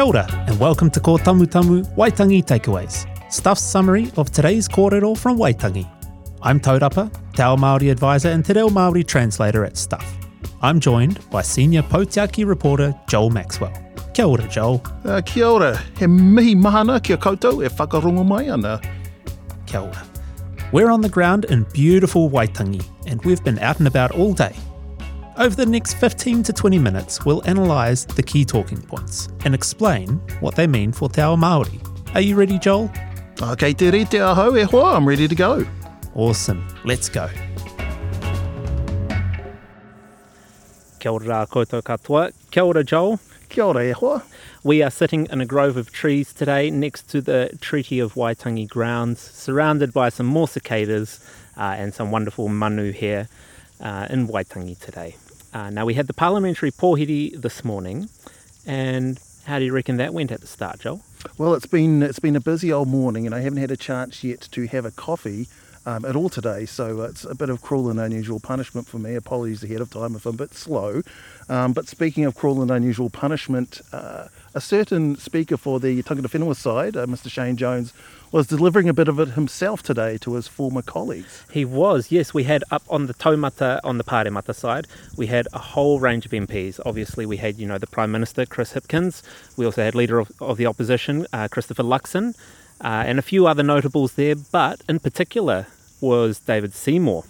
Kia ora, and welcome to Kōtamutamu Waitangi Takeaways, Stuff's summary of today's kōrero from Waitangi. I'm Taurapa, Te Ao Māori advisor and Te Reo Māori translator at Stuff. I'm joined by senior Pou Tiaki reporter Joel Maxwell. Kia ora, Joel. Uh, kia ora, he mihi mahana kia koutou e whakarongo mai ana. Kia ora. We're on the ground in beautiful Waitangi, and we've been out and about all day. Over the next 15 to 20 minutes, we'll analyse the key talking points and explain what they mean for Te Ao Māori. Are you ready, Joel? Okay, te rite aho e hoa, I'm ready to go. Awesome. Let's go. Kia ora koutou katoa. Kia ora, Joel. Kia ora e hoa. We are sitting in a grove of trees today next to the Treaty of Waitangi grounds, surrounded by some more cicadas uh, and some wonderful manu here uh, in Waitangi today. Uh, now, we had the parliamentary pōhiri this morning, and how do you reckon that went at the start, Joel? Well, it's been it's been a busy old morning, and I haven't had a chance yet to have a coffee um, at all today. So it's a bit of cruel and unusual punishment for me. Apologies ahead of time if I'm a bit slow. Um, but speaking of cruel and unusual punishment, uh, a certain speaker for the Tangata Whenua side, uh, Mr. Shane Jones, was delivering a bit of it himself today to his former colleagues. He was, yes. We had up on the Taumata, on the Pāremata side, we had a whole range of MPs. Obviously, we had, you know, the Prime Minister, Chris Hipkins. We also had Leader of, of the Opposition, uh, Christopher Luxon, uh, and a few other notables there, but in particular was David Seymour.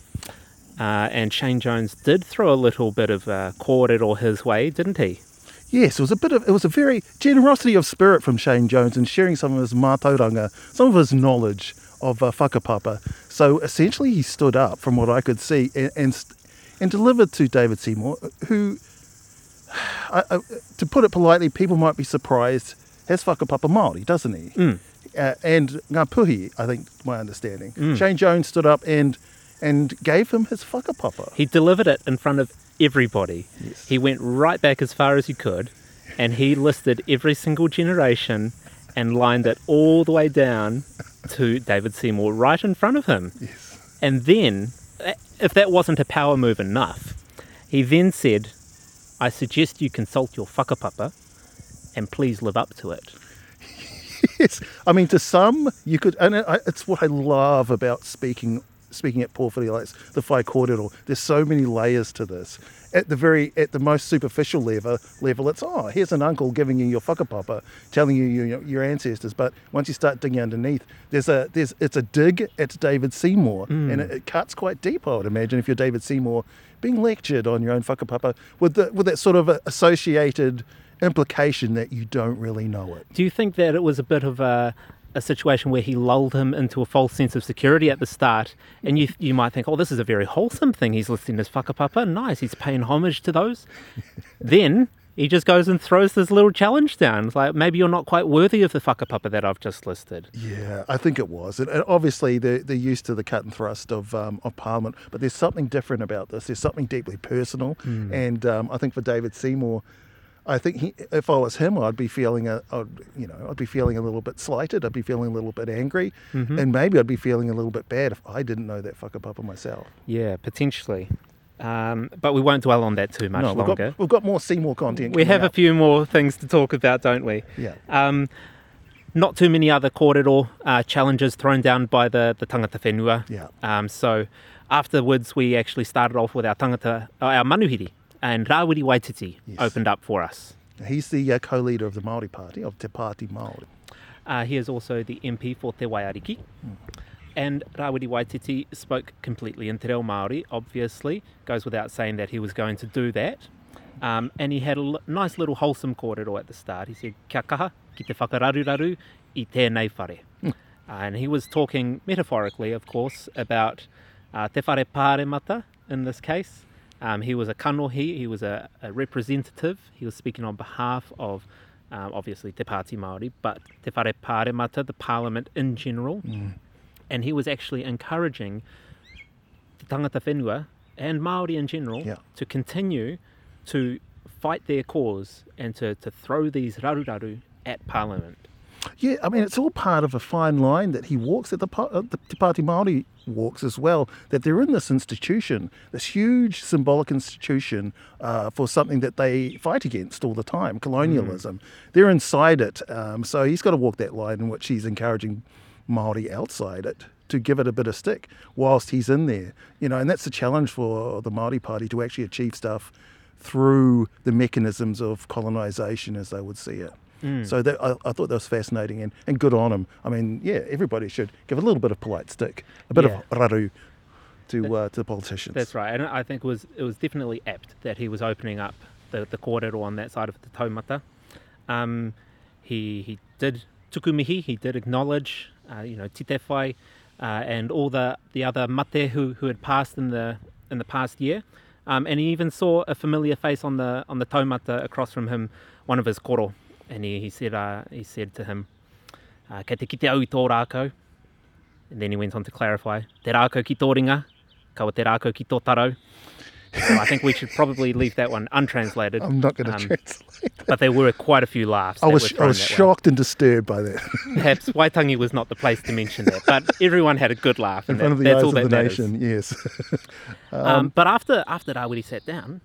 Uh, and Shane Jones did throw a little bit of uh, kōrero his way, didn't he? Yes, it was a bit of it was a very generosity of spirit from Shane Jones in sharing some of his mātauranga, some of his knowledge of uh, whakapapa. So essentially, he stood up from what I could see and and, and delivered to David Seymour, who, I, I, to put it politely, people might be surprised has whakapapa Māori, doesn't he? Mm. Uh, and Ngāpuhi, I think, my understanding. Shane Jones stood up and and gave him his whakapapa. He delivered it in front of everybody. Yes. He went right back as far as he could and he listed every single generation and lined it all the way down to David Seymour right in front of him. Yes. And then, if that wasn't a power move enough, he then said, I suggest you consult your whakapapa and please live up to it. yes. I mean, to some, you could, and it's what I love about speaking speaking at Pōwhiri Lights, the Whai Kōrero. There's so many layers to this. At the very, at the most superficial level, level, it's oh, here's an uncle giving you your fucker whakapapa, telling you your, your ancestors. But once you start digging underneath, there's a, there's, it's a dig at David Seymour, hmm. and it, it cuts quite deep. I would imagine if you're David Seymour being lectured on your own fucker whakapapa with the, with that sort of associated implication that you don't really know it. Do you think that it was a bit of a, a situation where he lulled him into a false sense of security at the start? And you you might think, oh, this is a very wholesome thing. He's listening to his whakapapa. Nice. He's paying homage to those. then he just goes and throws this little challenge down. It's like, maybe you're not quite worthy of the whakapapa that I've just listed. Yeah, I think it was. And, and obviously, they're, they're used to the cut and thrust of, um, of Parliament, but there's something different about this. There's something deeply personal. And um, I think for David Seymour, I think he, if I was him, I'd be feeling a, I'd, you know, I'd be feeling a little bit slighted. I'd be feeling a little bit angry, and maybe I'd be feeling a little bit bad if I didn't know that whakapapa myself. Yeah, potentially. Um, but we won't dwell on that too much no, we've longer. got, we've got more Seymour content. we have a few more things to talk about, don't we? Yeah. Um, not too many other kōrero uh, challenges thrown down by the, the tangata whenua. Yeah. Um, so afterwards, we actually started off with our tangata, uh, our manuhiri, and Rawiri Waititi Yes. opened up for us. He's the uh, co-leader of the Maori Party of Te Pāti Māori. Uh, he is also the MP for Te Waiariki. And Rawiri Waititi spoke completely in Te Reo Māori, obviously. Goes without saying that he was going to do that. Um, and he had a l- nice little wholesome kōrero at the start. He said, Kia kaha ki te whakararuraru i tēnei whare. Uh, and he was talking metaphorically, of course, about uh, te whare pāremata in this case. Um, he was a kanohi, he was a, a representative. He was speaking on behalf of, um, obviously, Te Pāti Māori, but Te Whare Pāremata, the Parliament in general. And he was actually encouraging the tangata whenua and Māori in general Yeah. to continue to fight their cause and to, to throw these raruraru at Parliament. Yeah, I mean, it's all part of a fine line that he walks, that the, uh, the Te Pāti Māori walks as well, that they're in this institution, this huge symbolic institution uh, for something that they fight against all the time, colonialism. They're inside it. Um, so he's got to walk that line in which he's encouraging Māori outside it to give it a bit of stick whilst he's in there. You know, and that's the challenge for the Māori Party to actually achieve stuff through the mechanisms of colonisation as they would see it. So that, I, I thought that was fascinating and, and good on him. I mean, yeah, everybody should give a little bit of polite stick, a bit Yeah. of raru to uh, to the politicians. That's right, and I think it was it was definitely apt that he was opening up the the kōrero on that side of the taumata. Um, he he did tukumihi, he did acknowledge, uh, you know, Titewhai, uh, and all the the other mate who who had passed in the in the past year. Um, and he even saw a familiar face on the on the taumata across from him, one of his koro, and he, he said uh, he said to him, uh, "Kei te kite au i tō rākau." And then he went on to clarify, "Te rākau ki tō ringa, kawa te rākau ki tō tarau." So I think we should probably leave that one untranslated. I'm not going to um, translate. But there were quite a few laughs. I was I was that way. shocked and disturbed by that. Perhaps Waitangi was not the place to mention that, but everyone had a good laugh, in front that, of the that's eyes all of that the nation. Yes. Um, but after after Rawiri sat down,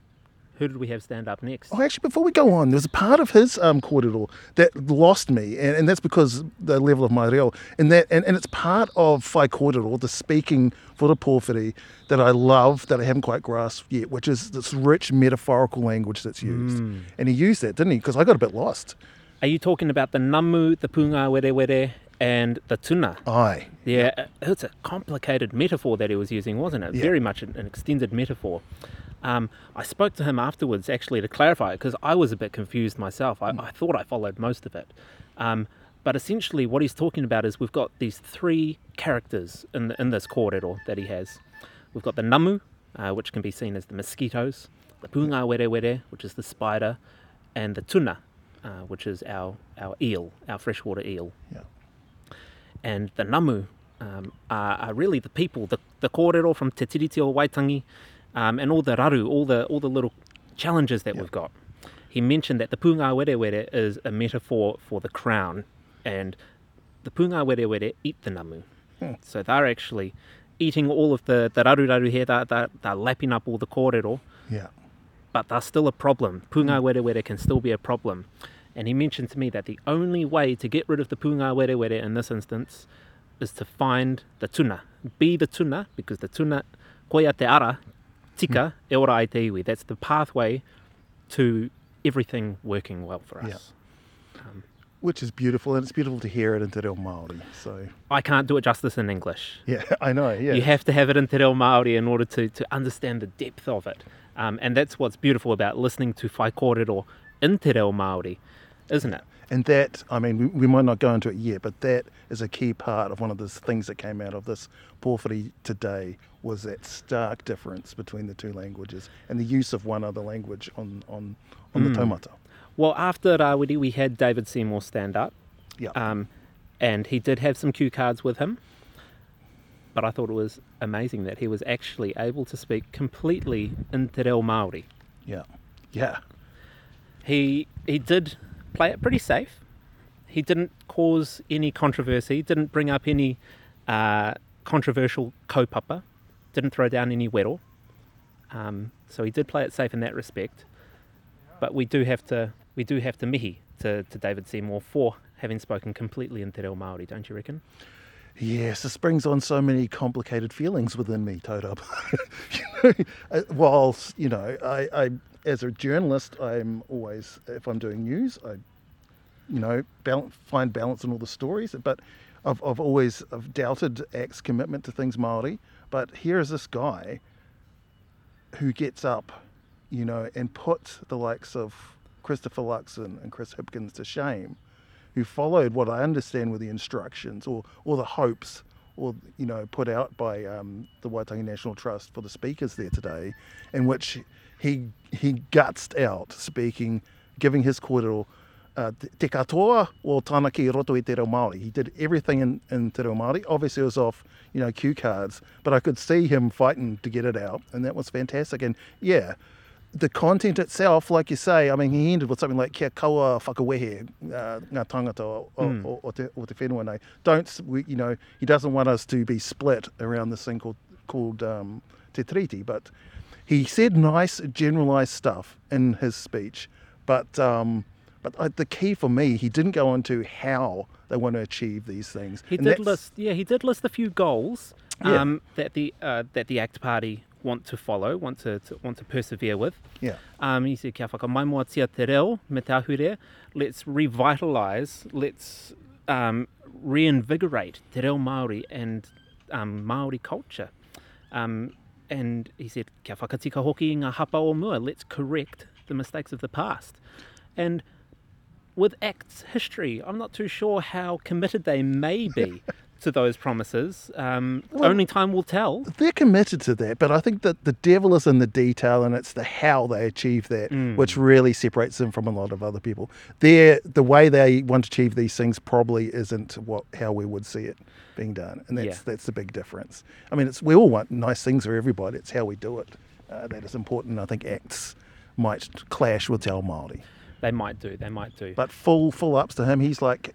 who did we have stand up next? Oh, actually, before we go on, there's a part of his um, kōrero that lost me, and, and that's because the level of my reo, and that, and, and it's part of whai kōrero, the speaking for the pōwhiri that I love, that I haven't quite grasped yet, which is this rich metaphorical language that's used. Hmm. And he used that, didn't he? Because I got a bit lost. Are you talking about the namu, the punga were were, and the tuna? Aye. Yeah, it's a complicated metaphor that he was using, wasn't it? Yeah. Very much an extended metaphor. Um, I spoke to him afterwards actually to clarify it because I was a bit confused myself. I, I thought I followed most of it. Um, but essentially, what he's talking about is we've got these three characters in, the, in this kōrero that he has. We've got the namu, uh, which can be seen as the mosquitoes, the pūngāwerewere, which is the spider, and the tuna, uh, which is our, our eel, our freshwater eel Yeah. and the namu um, are, are really the people, the, the kōrero from Te Tiriti o Waitangi, um, and all the raru, all the all the little challenges that we've got. He mentioned that the pūngāwerewere is a metaphor for the crown, and the pūngāwerewere eat the namu. So they're actually eating all of the, the raru raru here, they're, they're, they're lapping up all the kōrero, Yeah. but they're still a problem. Pūngāwerewere can still be a problem. And he mentioned to me that the only way to get rid of the pūngāwerewere in this instance is to find the tuna. Be the tuna, because the tuna, koia te ara, tika, e ora ai te iwi. That's the pathway to everything working well for us. Yeah. Which is beautiful, and it's beautiful to hear it in Te Reo Māori. So, I can't do it justice in English. yeah, I know. Yeah. You have to have it in Te Reo Māori in order to, to understand the depth of it. Um, and that's what's beautiful about listening to Whai Kōrero in Te Reo Māori, isn't it? And that, I mean, we, we might not go into it yet, but that is a key part of one of the things that came out of this pōwhiri today was that stark difference between the two languages and the use of one other language on, on, on the taumata. Well, after Rawiri, we had David Seymour stand up, Yeah. um, and he did have some cue cards with him. But I thought it was amazing that he was actually able to speak completely in Te Reo Māori. yeah. Yeah. He he did play it pretty safe. He didn't cause any controversy. Didn't bring up any uh, controversial kaupapa. Didn't throw down any wero. Um, so he did play it safe in that respect. But we do have to we do have to mihi to, to David Seymour for having spoken completely in Te Reo Māori, don't you reckon? Yes, this brings on so many complicated feelings within me, Todub. you know, uh, whilst, you know, I, I, as a journalist, I'm always, if I'm doing news, I, you know, bal- find balance in all the stories. But I've, I've always I've doubted Act's commitment to things Māori. But here is this guy who gets up, you know, and puts the likes of Christopher Luxon and Chris Hipkins to shame who followed what I understand were the instructions or, or the hopes or you know put out by um, the Waitangi National Trust for the speakers there today, in which he he gutsed out speaking, giving his kōrero uh, te- katoa o tāna ki roto i te reo Māori. He did everything in, in te reo Māori. Obviously it was off, you know, cue cards, but I could see him fighting to get it out, and that was fantastic. And yeah, the content itself, like you say, I mean, he ended with something like kia kaua whakawehe, uh, ngā tangata o, Mm. o, o, te, o te whenua nei. Don't, we, you know, he doesn't want us to be split around this thing called, called um, te treaty, but he said nice, generalised stuff in his speech, but um, but uh, the key for me, he didn't go into how they want to achieve these things. He And did list, yeah, he did list a few goals Yeah. um, that the uh, that the ACT Party want to follow, want to, to want to persevere with. Yeah, Um, he said, kia whakamaimoatia te reo, me te ahure, let's revitalise, let's um, reinvigorate te reo Māori and um, Māori culture. Um, and he said, kia whakatika hoki ngā hapa o mua, let's correct the mistakes of the past. And with ACT's history, I'm not too sure how committed they may be to those promises. Um, Well- only time will tell. they're committed to that, but I think that the devil is in the detail, and it's the how they achieve that Mm. which really separates them from a lot of other people. They're, the way they want to achieve these things probably isn't what how we would see it being done, and that's Yeah. that's the big difference. I mean, it's we all want nice things for everybody. It's how we do it uh, that is important. I think acts might clash with Te Ao Māori. They might do, they might do. But full full ups to him. He's like,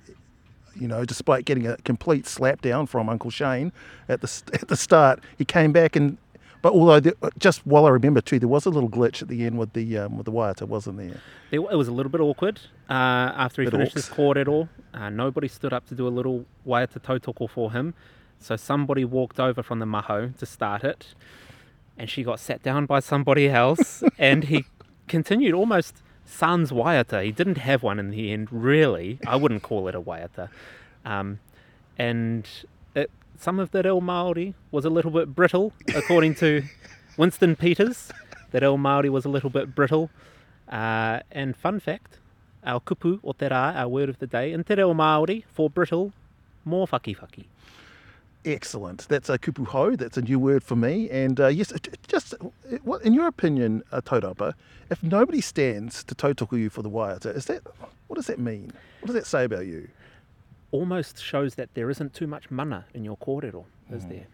you know, despite getting a complete slap down from Uncle Shane at the at the start, he came back and. But although the, just while I remember too, there was a little glitch at the end with the um, with the waiata, wasn't there? It, it was a little bit awkward uh, after he Bit finished his awks. kōrero. Uh, nobody stood up to do a little waiata tautoko for him. So somebody walked over from the maho to start it. And she got sat down by somebody else. and he continued almost sans waiata. He didn't have one in the end, really. I wouldn't call it a waiata. Um, and it, some of that reo Māori was a little bit brittle, according to Winston Peters. That reo Māori was a little bit brittle. Uh, and fun fact, our kupu o te rā, our word of the day, in te reo Māori, for brittle, more whaki whaki. Excellent. That's a kupu ho. That's a new word for me. And uh, yes, it- it just what in your opinion, uh, Taurapa, if nobody stands to tautoko you for the waiata, is that what does that mean? What does that say about you? Almost shows that there isn't too much mana in your kōrero, is there?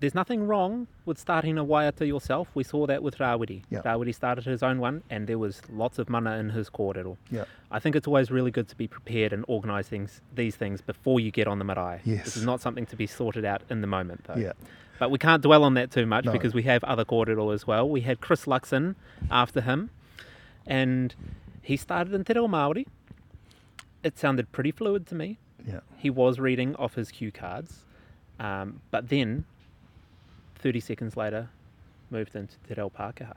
There's nothing wrong with starting a waiata yourself. We saw that with Rawiri. Yeah. Rawiri started his own one, and there was lots of mana in his kōrero. Yeah. I think it's always really good to be prepared and organise things, these things before you get on the marae. Yes. This is not something to be sorted out in the moment, though. Yeah. But we can't dwell on that too much No. because we have other kōrero as well. We had Chris Luxon after him, and he started in Te Reo Māori. It sounded pretty fluid to me. Yeah. He was reading off his cue cards, um, but then, 30 seconds later, moved into Te Reo Pākehā.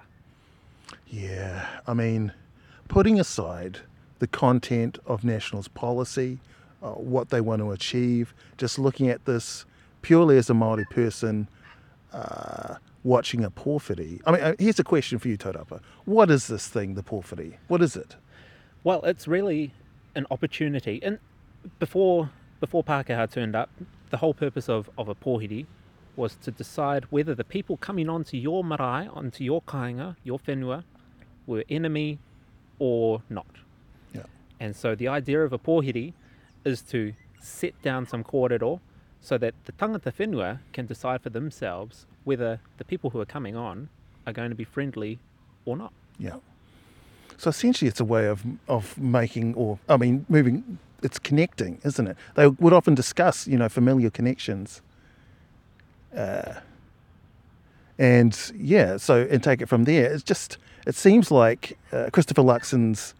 Yeah, I mean, putting aside the content of Nationals policy, uh, what they want to achieve, just looking at this purely as a Maori person, uh, watching a pōwhiri. I mean, uh, here's a question for you, Taurapa. What is this thing, the pōwhiri? What is it? Well, it's really an opportunity. And before before Pākehā turned up, the whole purpose of, of a pōhiri was to decide whether the people coming onto your marae, onto your kāinga, your whenua, were enemy or not. Yeah. And so the idea of a pōhiri is to set down some kōrero so that the tangata whenua can decide for themselves whether the people who are coming on are going to be friendly or not. Yeah. So essentially, it's a way of of making, or I mean, moving. It's connecting, isn't it? They would often discuss, you know, familiar connections. Uh, and yeah, so and take it from there. It's just it seems like uh, Christopher Luxon's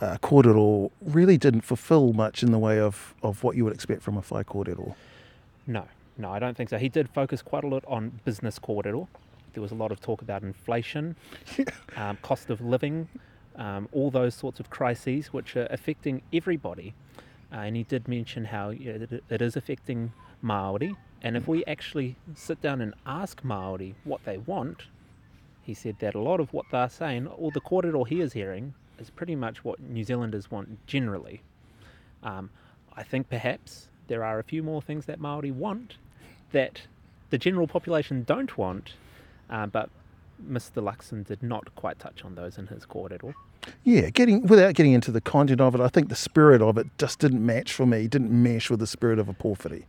uh, kōrero really didn't fulfil much in the way of, of what you would expect from a whai kōrero. No, no, I don't think so. He did focus quite a lot on business kōrero. There was a lot of talk about inflation, um, cost of living, um, all those sorts of crises which are affecting everybody. Uh, and he did mention how you know, it, it is affecting Maori. And if we actually sit down and ask Maori what they want, he said that a lot of what they're saying, all the kōrero he is hearing, is pretty much what New Zealanders want generally. Um, I think perhaps there are a few more things that Maori want that the general population don't want, uh, but Mr. Luxon did not quite touch on those in his kōrero. Yeah, getting without getting into the content of it, I think the spirit of it just didn't match for me. Didn't mesh with the spirit of a pōwhiri.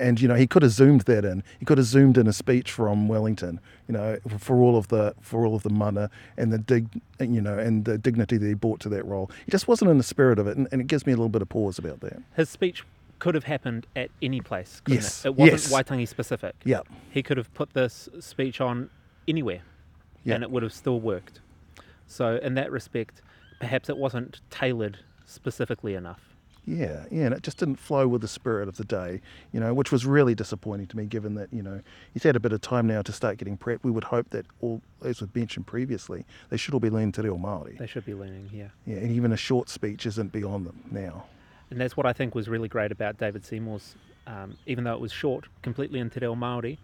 And you know he could have zoomed that in. He could have zoomed in a speech from Wellington. You know for all of the for all of the mana and the dig you know and the dignity that he brought to that role. He just wasn't in the spirit of it, and, and it gives me a little bit of pause about that. His speech could have happened at any place. Yes, It, it wasn't yes. Waitangi specific. Yeah, He could have put this speech on anywhere Yeah. and it would have still worked. So, in that respect, perhaps it wasn't tailored specifically enough. Yeah, yeah, and it just didn't flow with the spirit of the day, you know, which was really disappointing to me, given that you know he's had a bit of time now to start getting prepped. We would hope that all, as was mentioned previously, they should all be learning te reo Māori. They should be learning here. Yeah, and even a short speech isn't beyond them now. And that's what I think was really great about David Seymour's, um, even though it was short, completely in te reo Māori,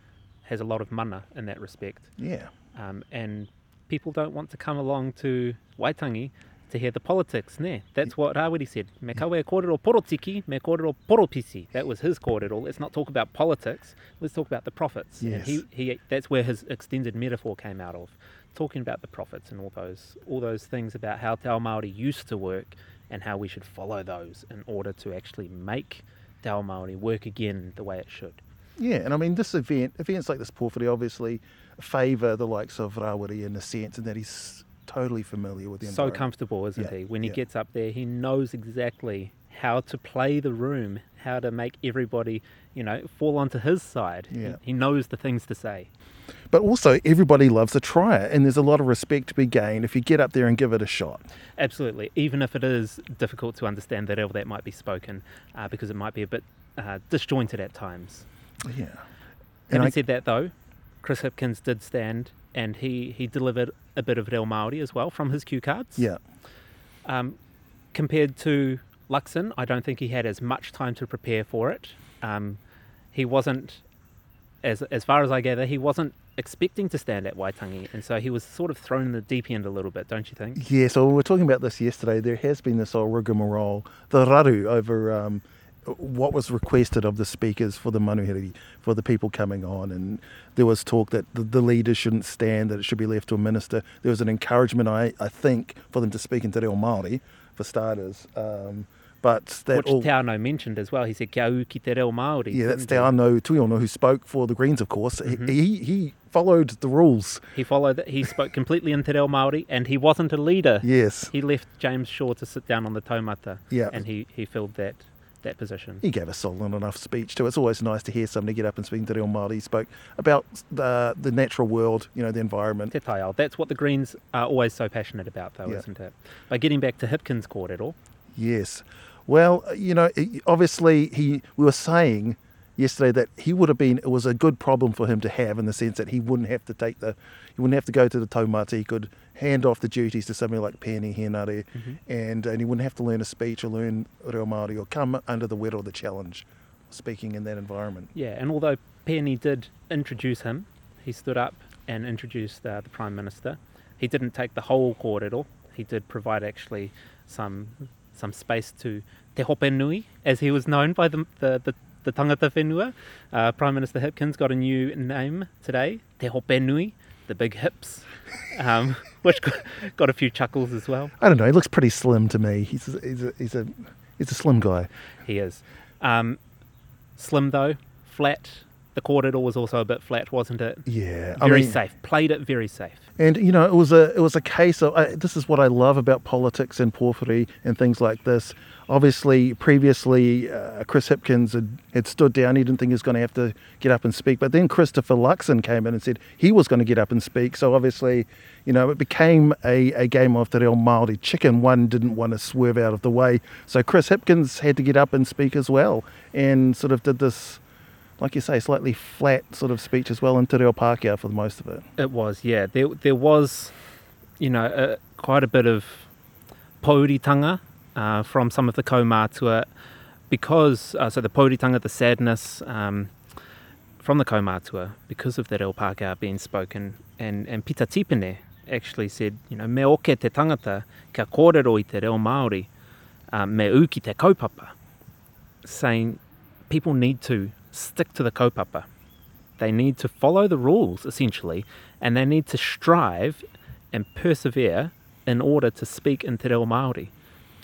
has a lot of mana in that respect. Yeah, Um, and people don't want to come along to Waitangi to hear the politics, ne? That's what Rawiri said. Me kawe kōrero porotiki, me kōrero poropisi. That was his kōrero. Let's not talk about politics. Let's talk about the. And Yes. he, he, that's where his extended metaphor came out of, talking about the prophets and all those, all those things about how Te Ao Māori used to work and how we should follow those in order to actually make Te Ao Māori work again the way it should. yeah, and I mean this event, events like this Pōwhiri obviously favour the likes of Rawiri in a sense, in that he's totally familiar with the so environment. comfortable, isn't Yeah, he? When he yeah. gets up there, he knows exactly how to play the room, how to make everybody, you know, fall onto his side. He- Yeah. He, knows the things to say. But also, everybody loves a tryer, and there's a lot of respect to be gained if you get up there and give it a shot. Absolutely. Even if it is difficult to understand that all that might be spoken, uh, because it might be a bit uh, disjointed at times. Yeah. Having I- said that, though, Chris Hipkins did stand and he, he delivered a bit of Reo Māori as well from his cue cards. Yeah. Um, compared to Luxon, I don't think he had as much time to prepare for it. Um, he wasn't, as as far as I gather, he wasn't expecting to stand at Waitangi, and so he was sort of thrown in the deep end a little bit, don't you think? Yeah, so we were talking about this yesterday. There has been this whole rigmarole, the raru, over um, what was requested of the speakers for the manuhiri, for the people coming on. And there was talk that the, the leaders shouldn't stand, that it should be left to a minister. There was an encouragement, I, I think, for them to speak in te reo Māori, for starters. Um, but that Which all, Te mentioned as well. He said, Kia ki te reo Māori. yeah, that's Te? Ano Tuiono, who spoke for the Greens, of course. He- Mhm. He, he followed the rules. He followed that. He spoke completely in te reo Māori, and he wasn't a leader. Yes. He left James Shaw to sit down on the taumata, Yeah. and he, he filled that that position. He gave a solid enough speech too. It's always nice to hear somebody get up and speak te reo Māori. He spoke about the the natural world, you know, the environment. Te. That's what the Greens are always so passionate about, though, Yeah. isn't it? But getting back to Hipkins' Court at all. Yes. Well, you know, obviously he we were saying yesterday that he would have been it was a good problem for him to have in the sense that he wouldn't have to take the he wouldn't have to go to the taumata. He could hand off the duties to somebody like Peeni Henare and and he wouldn't have to learn a speech or learn reo Māori or come under the weight or the challenge speaking in that environment. Yeah, and although Penny did introduce him, he stood up and introduced uh, the Prime Minister. He didn't take the whole kōrero. He did provide actually some some space to Te Hope Nui, as he was known by the the, the, the tangata whenua. Uh, Prime Minister Hipkins got a new name today, Te Hope Nui, the big hips, um, which got, a few chuckles as well. I don't know. He looks pretty slim to me. He's a, he's a, he's a, he's a slim guy. He is. Um, slim though, flat. The kōrero was also a bit flat, wasn't it? Yeah, I Very mean- safe. Played it very safe. And you know, it was a it was a case of this is what I love about politics and pōwhiri and things like this. Obviously, previously uh, Chris Hipkins had, had stood down. He didn't think he was going to have to get up and speak. But then Christopher Luxon came in and said he was going to get up and speak. So obviously, you know, it became a, a game of the real Maori chicken. One didn't want to swerve out of the way, so Chris Hipkins had to get up and speak as well, and sort of did this. Like you say, slightly flat sort of speech as well in Te Reo Pākehā for the most of it. It was, yeah. There, there was, you know, quite a bit of pauritanga uh, from some of the kaumātua because, uh, so the pauritanga, the sadness um, from the kaumātua because of that reo Pākehā being spoken. And, and Pita Tipene actually said, you know, me oke te tangata kia kōrero i te reo Māori, uh, me uki te kaupapa, saying people need to stick to the kaupapa. They need to follow the rules, essentially, and they need to strive and persevere in order to speak in te reo Māori.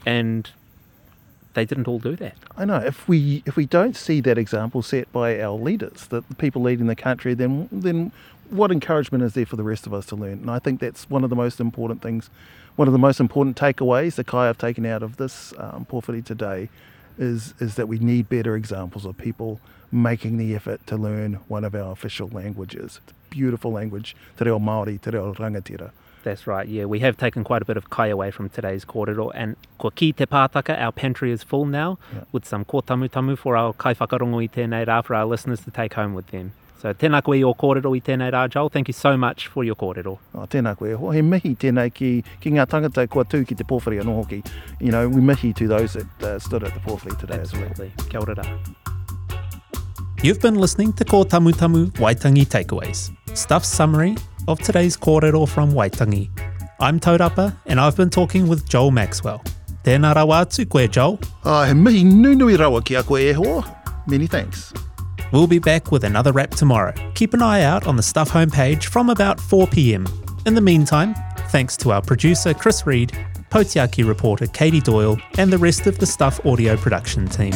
And they didn't all do that. I know if we if we don't see that example set by our leaders, the, the people leading the country, then then what encouragement is there for the rest of us to learn? And I think that's one of the most important things, one of the most important takeaways that Kai have taken out of this um, Pōwhiri today, is is that we need better examples of people making the effort to learn one of our official languages. It's a beautiful language, te reo Māori, te reo rangatira. That's right, yeah. We have taken quite a bit of kai away from today's kōrero, and ko ki te pātaka, our pantry is full now, Yeah. with some kōtamutamu for our kai whakarongo i tēnei rā for our listeners to take home with them. So tēnā koe o kōrero i tēnei rā, Joel. Thank you so much for your kōrero. Oh, tēnā koe. Ho, he mihi tēnei ki, ki ngā tangata kua tū ki te pōwhiri anō hoki. You know, we mihi to those that uh, stood at the pōwhiri today as well. Absolutely. Kia ora rā. You've been listening to Kōtamutamu Waitangi Takeaways, Stuff's summary of today's kōrero from Waitangi. I'm Taurapa, and I've been talking with Joel Maxwell. Tēnā rawa atu koe, Joel. Ah, he mihi nunui rawa ki a koe e hoa. Many thanks. We'll be back with another wrap tomorrow. Keep an eye out on the Stuff homepage from about 4 pm. In the meantime, thanks to our producer Chris Reed, Pou Tiaki reporter Katie Doyle, and the rest of the Stuff audio production team.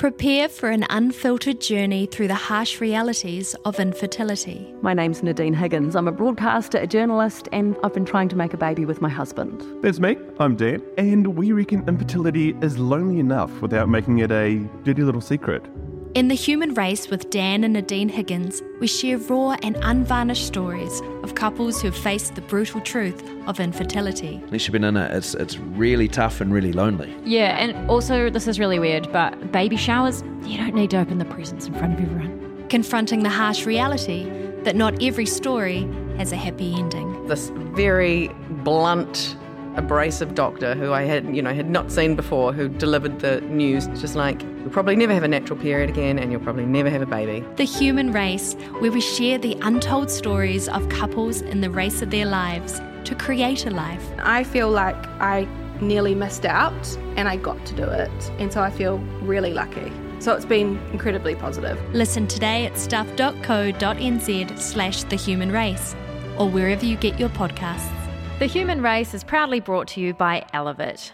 Prepare for an unfiltered journey through the harsh realities of infertility. My name's Nadine Higgins. I'm a broadcaster, a journalist, and I've been trying to make a baby with my husband. That's me, I'm Dan, and we reckon infertility is lonely enough without making it a dirty little secret. In The Human Race with Dan and Nadine Higgins, we share raw and unvarnished stories of couples who have faced the brutal truth of infertility. Unless you've been in it, it's, it's really tough and really lonely. Yeah, and also, this is really weird, but baby showers, you don't need to open the presents in front of everyone. Confronting the harsh reality that not every story has a happy ending. this very blunt, abrasive doctor who I had, you know, had not seen before, who delivered the news, just like, you'll probably never have a natural period again, and you'll probably never have a baby. The Human Race, where we share the untold stories of couples in the race of their lives to create a life. I feel like I nearly missed out and I got to do it. And so I feel really lucky. So it's been incredibly positive. Listen today at stuff.co.nz slash the human race or wherever you get your podcasts. The Human Race is proudly brought to you by Elevate.